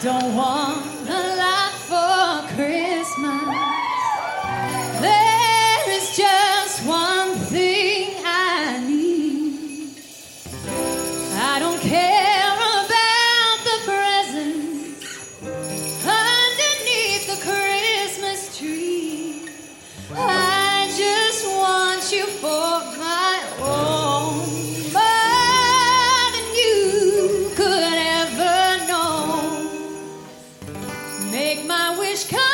Don't want the life my wish come